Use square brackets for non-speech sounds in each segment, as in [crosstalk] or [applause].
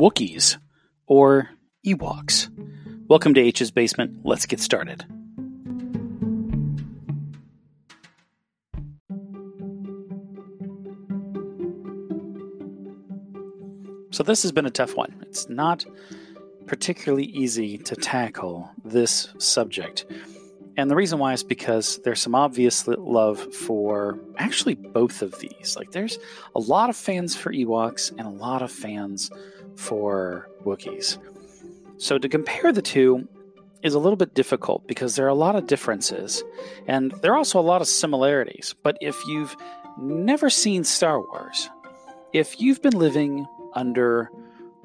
Wookiees, or Ewoks. Welcome to H's Basement. Let's get started. So, this has been a tough one. It's not particularly easy to tackle this subject. And the reason why is because there's some obvious love for actually both of these. Like, there's a lot of fans for Ewoks and a lot of fans for Wookiees. So, to compare the two is a little bit difficult because there are a lot of differences and there are also a lot of similarities. But if you've never seen Star Wars, if you've been living under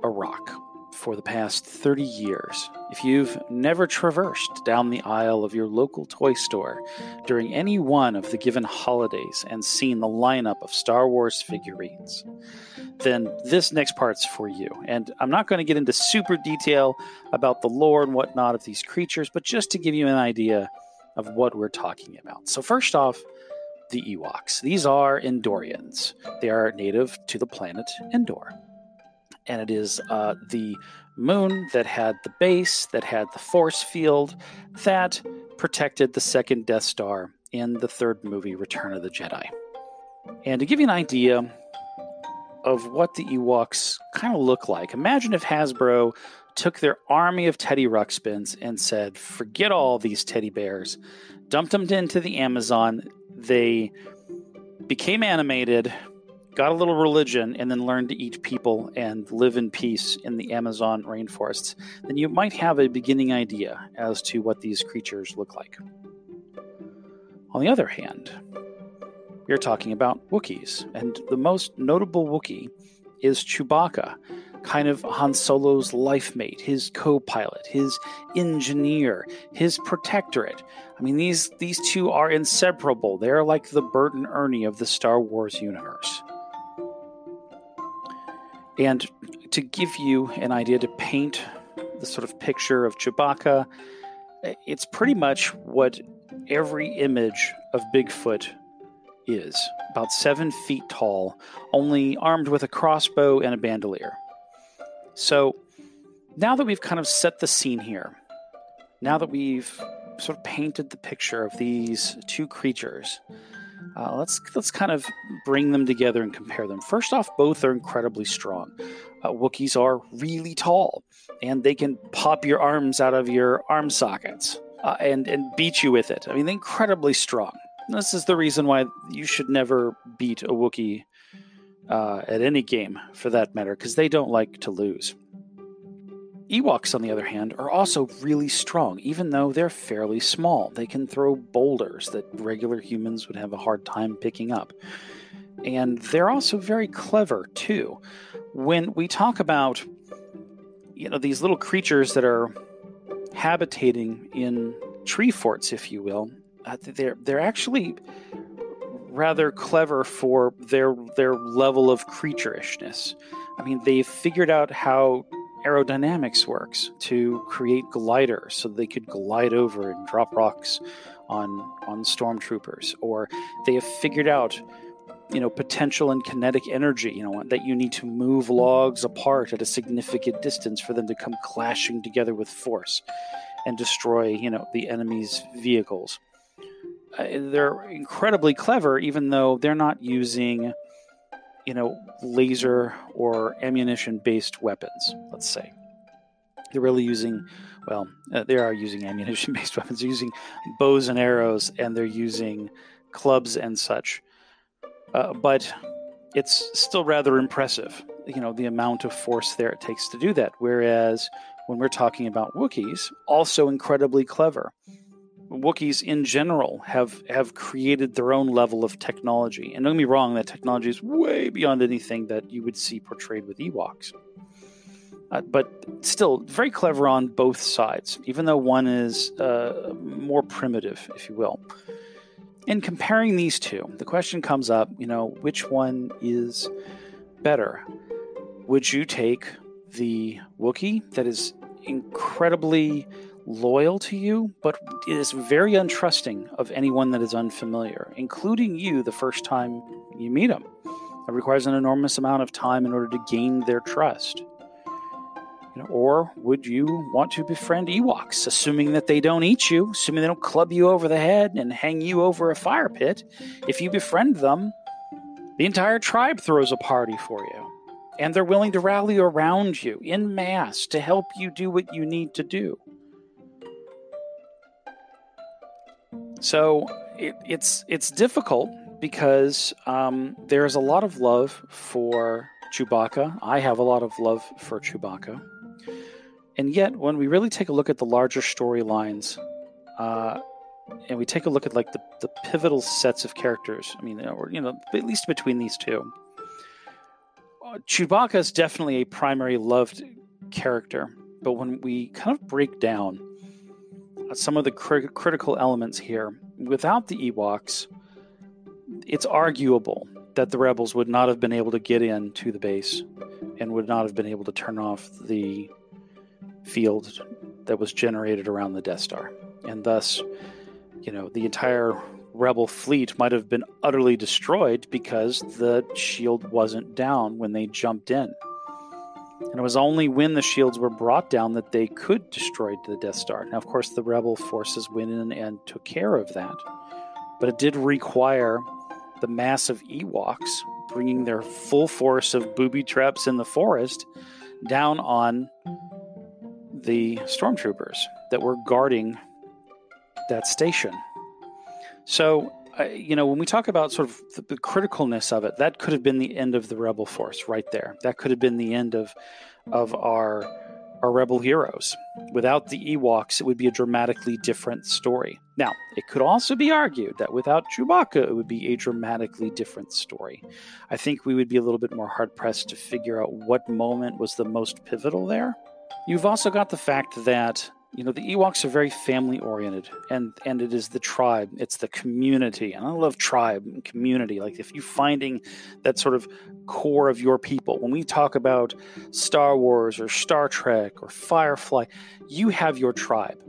a rock for the past 30 years, if you've never traversed down the aisle of your local toy store during any one of the given holidays and seen the lineup of Star Wars figurines, then this next part's for you. And I'm not going to get into super detail about the lore and whatnot of these creatures, but just to give you an idea of what we're talking about. So, first off, the Ewoks. These are Endorians. They are native to the planet Endor and it is uh, the moon that had the base, that had the force field, that protected the second Death Star in the third movie, Return of the Jedi. And to give you an idea of what the Ewoks kind of look like, imagine if Hasbro took their army of Teddy Ruxpins and said, forget all these teddy bears, dumped them into the Amazon. They became animated, got a little religion, and then learned to eat people and live in peace in the Amazon rainforests, then you might have a beginning idea as to what these creatures look like. On the other hand, we're talking about Wookiees, and the most notable Wookiee is Chewbacca, kind of Han Solo's life mate, his co-pilot, his engineer, his protectorate. I mean, these these two are inseparable. They're like the Bert and Ernie of the Star Wars universe. And to give you an idea, to paint the sort of picture of Chewbacca, it's pretty much what every image of Bigfoot is about seven feet tall, only armed with a crossbow and a bandolier. So now that we've kind of set the scene here, now that we've sort of painted the picture of these two creatures, uh, let's let's kind of bring them together and compare them. First off, both are incredibly strong. Uh, Wookiees are really tall, and they can pop your arms out of your arm sockets uh, and and beat you with it. I mean, they're incredibly strong. This is the reason why you should never beat a Wookiee uh, at any game, for that matter, because they don't like to lose. Ewoks, on the other hand, are also really strong, even though they're fairly small. They can throw boulders that regular humans would have a hard time picking up. And they're also very clever, too. When we talk about, you know, these little creatures that are habitating in tree forts, if you will, uh, they're, they're actually rather clever for their their level of creatureishness. I mean, they've figured out how aerodynamics works to create gliders so they could glide over and drop rocks on on stormtroopers or they have figured out you know potential and kinetic energy you know that you need to move logs apart at a significant distance for them to come clashing together with force and destroy you know the enemy's vehicles they're incredibly clever even though they're not using you know, laser or ammunition based weapons, let's say. They're really using, well, uh, they are using ammunition based [laughs] weapons. They're using bows and arrows and they're using clubs and such. Uh, but it's still rather impressive, you know, the amount of force there it takes to do that. Whereas when we're talking about Wookiees, also incredibly clever. Wookiees in general have have created their own level of technology. And don't get me wrong, that technology is way beyond anything that you would see portrayed with Ewoks. Uh, but still, very clever on both sides, even though one is uh, more primitive, if you will. In comparing these two, the question comes up you know, which one is better? Would you take the Wookiee that is incredibly loyal to you, but is very untrusting of anyone that is unfamiliar, including you the first time you meet them. It requires an enormous amount of time in order to gain their trust. You know, or would you want to befriend Ewoks, assuming that they don't eat you, assuming they don't club you over the head and hang you over a fire pit? If you befriend them, the entire tribe throws a party for you. And they're willing to rally around you in mass to help you do what you need to do. So it, it's it's difficult because um, there's a lot of love for Chewbacca. I have a lot of love for Chewbacca, and yet when we really take a look at the larger storylines, uh, and we take a look at like the, the pivotal sets of characters, I mean, or you know, at least between these two, uh, Chewbacca is definitely a primary loved character. But when we kind of break down some of the cri- critical elements here. Without the Ewoks, it's arguable that the rebels would not have been able to get into the base and would not have been able to turn off the field that was generated around the Death Star. And thus, you know, the entire rebel fleet might have been utterly destroyed because the shield wasn't down when they jumped in. And it was only when the shields were brought down that they could destroy the Death Star. Now, of course, the rebel forces went in and took care of that. But it did require the massive Ewoks bringing their full force of booby traps in the forest down on the stormtroopers that were guarding that station. So you know, when we talk about sort of the, the, criticalness of it, that could have been the end of the rebel force right there. That could have been the end of of our our rebel heroes. Without the Ewoks, it would be a dramatically different story. Now, it could also be argued that without Chewbacca, it would be a dramatically different story. I think we would be a little bit more hard pressed to figure out what moment was the most pivotal there. You've also got the fact that you know the ewoks are very family oriented and and it is the tribe it's the community and i love tribe and community like if you're finding that sort of core of your people when we talk about star wars or star trek or firefly you have your tribe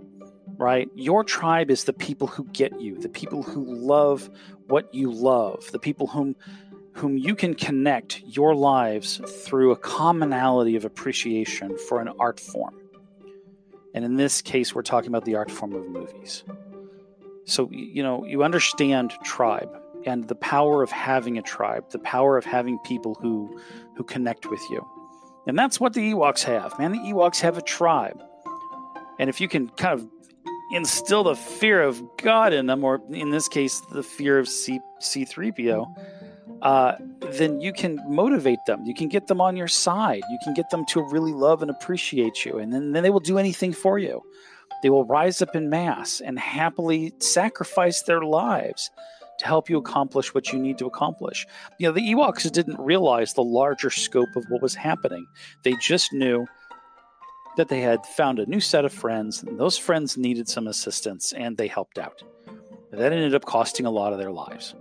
right? Your tribe is the people who get you the people who love what you love the people whom whom you can connect your lives through a commonality of appreciation for an art form and in this case, we're talking about the art form of movies. So, you know, you understand tribe and the power of having a tribe, the power of having people who who connect with you. And that's what the Ewoks have. Man, the Ewoks have a tribe. And if you can kind of instill the fear of God in them, or in this case, the fear of C- C3PO, uh, then you can motivate them. You can get them on your side. You can get them to really love and appreciate you. And then, then they will do anything for you. They will rise up in mass and happily sacrifice their lives to help you accomplish what you need to accomplish. You know, the Ewoks didn't realize the larger scope of what was happening. They just knew that they had found a new set of friends, and those friends needed some assistance, and they helped out. that ended up costing a lot of their lives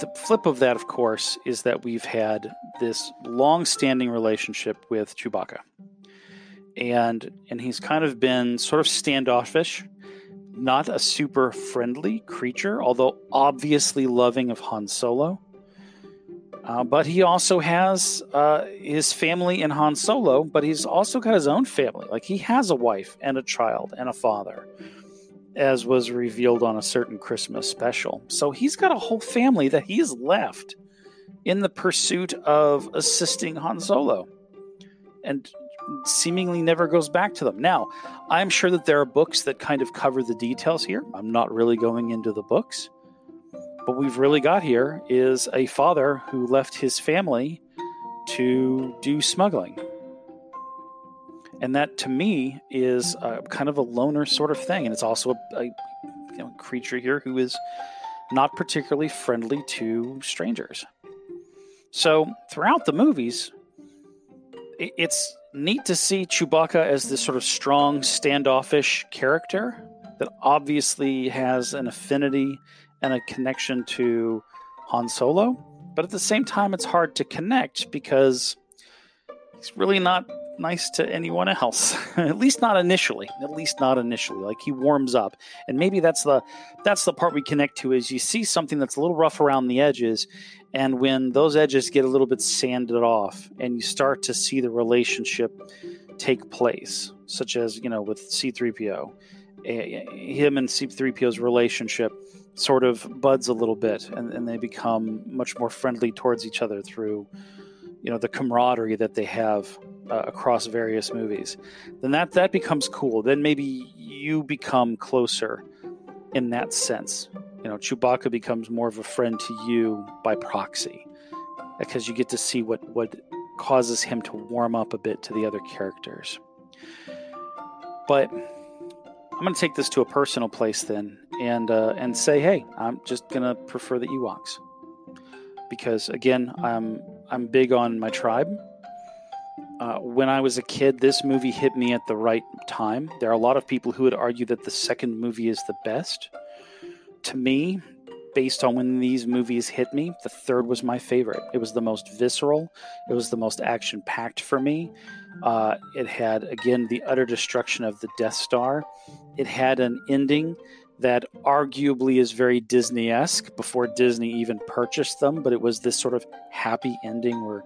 the flip of that, of course, is that we've had this long-standing relationship with Chewbacca, and and he's kind of been sort of standoffish, not a super friendly creature, although obviously loving of Han Solo. Uh, but he also has uh, his family in Han Solo, but he's also got his own family. Like he has a wife and a child and a father as was revealed on a certain Christmas special. So he's got a whole family that he's left in the pursuit of assisting Han Solo and seemingly never goes back to them. Now, I'm sure that there are books that kind of cover the details here. I'm not really going into the books. What we've really got here is a father who left his family to do smuggling And that to me is a, kind of a loner sort of thing. And it's also a, a you know, creature here who is not particularly friendly to strangers. So throughout the movies, it's neat to see Chewbacca as this sort of strong, standoffish character that obviously has an affinity and a connection to Han Solo. But at the same time, it's hard to connect because he's really not nice to anyone else. [laughs] At least not initially. At least not initially. Like he warms up. And maybe that's the that's the part we connect to is you see something that's a little rough around the edges and when those edges get a little bit sanded off and you start to see the relationship take place such as you know with c3po eh, eh, him and c3po's relationship sort of buds a little bit and, and they become much more friendly towards each other through you know the camaraderie that they have uh, across various movies, then that that becomes cool. Then maybe you become closer in that sense. You know, Chewbacca becomes more of a friend to you by proxy because you get to see what what causes him to warm up a bit to the other characters. But I'm going to take this to a personal place then, and uh, and say, hey, I'm just going to prefer the Ewoks because again, I'm I'm big on my tribe. Uh, when I was a kid, this movie hit me at the right time. There are a lot of people who would argue that the second movie is the best. To me, based on when these movies hit me, the third was my favorite. It was the most visceral, it was the most action packed for me. Uh, it had, again, the utter destruction of the Death Star. It had an ending that arguably is very Disney esque before Disney even purchased them, but it was this sort of happy ending where,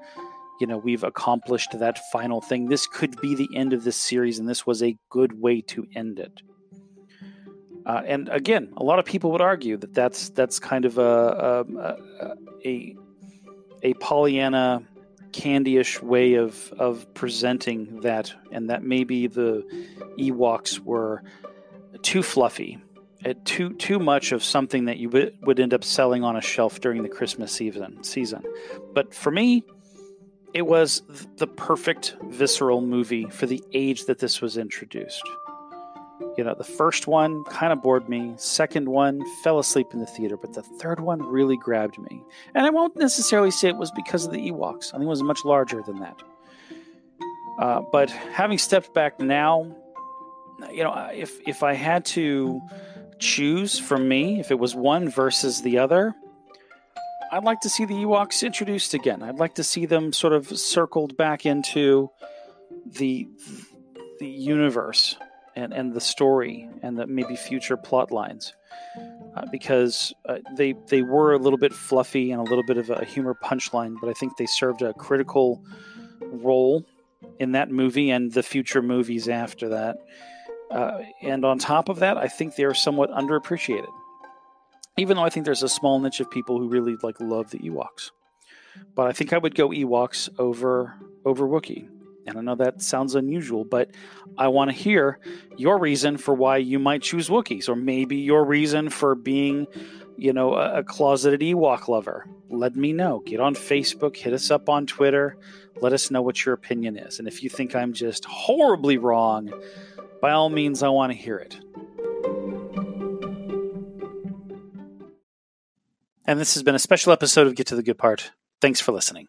you know, we've accomplished that final thing. This could be the end of this series, and this was a good way to end it. Uh, and again, a lot of people would argue that that's that's kind of a a, a, a Pollyanna candyish way of of presenting that, and that maybe the Ewoks were too fluffy too too much of something that you would, would end up selling on a shelf during the Christmas season season. But for me, it was the perfect visceral movie for the age that this was introduced. You know, the first one kind of bored me. Second one fell asleep in the theater, but the third one really grabbed me. And I won't necessarily say it was because of the Ewoks. I think it was much larger than that. Uh, but having stepped back now, you know, if if I had to choose for me, if it was one versus the other, I'd like to see the Ewoks introduced again. I'd like to see them sort of circled back into the the universe and, and the story and the maybe future plot lines. Uh, because uh, they they were a little bit fluffy and a little bit of a humor punchline, but I think they served a critical role in that movie and the future movies after that. Uh, and on top of that, I think they are somewhat underappreciated. Even though I think there's a small niche of people who really like love the Ewoks, but I think I would go Ewoks over over Wookiee. And I know that sounds unusual, but I want to hear your reason for why you might choose Wookiees, or maybe your reason for being, you know, a, a closeted Ewok lover. Let me know. Get on Facebook, hit us up on Twitter. Let us know what your opinion is. And if you think I'm just horribly wrong, by all means, I want to hear it. And this has been a special episode of Get to the Good Part. Thanks for listening.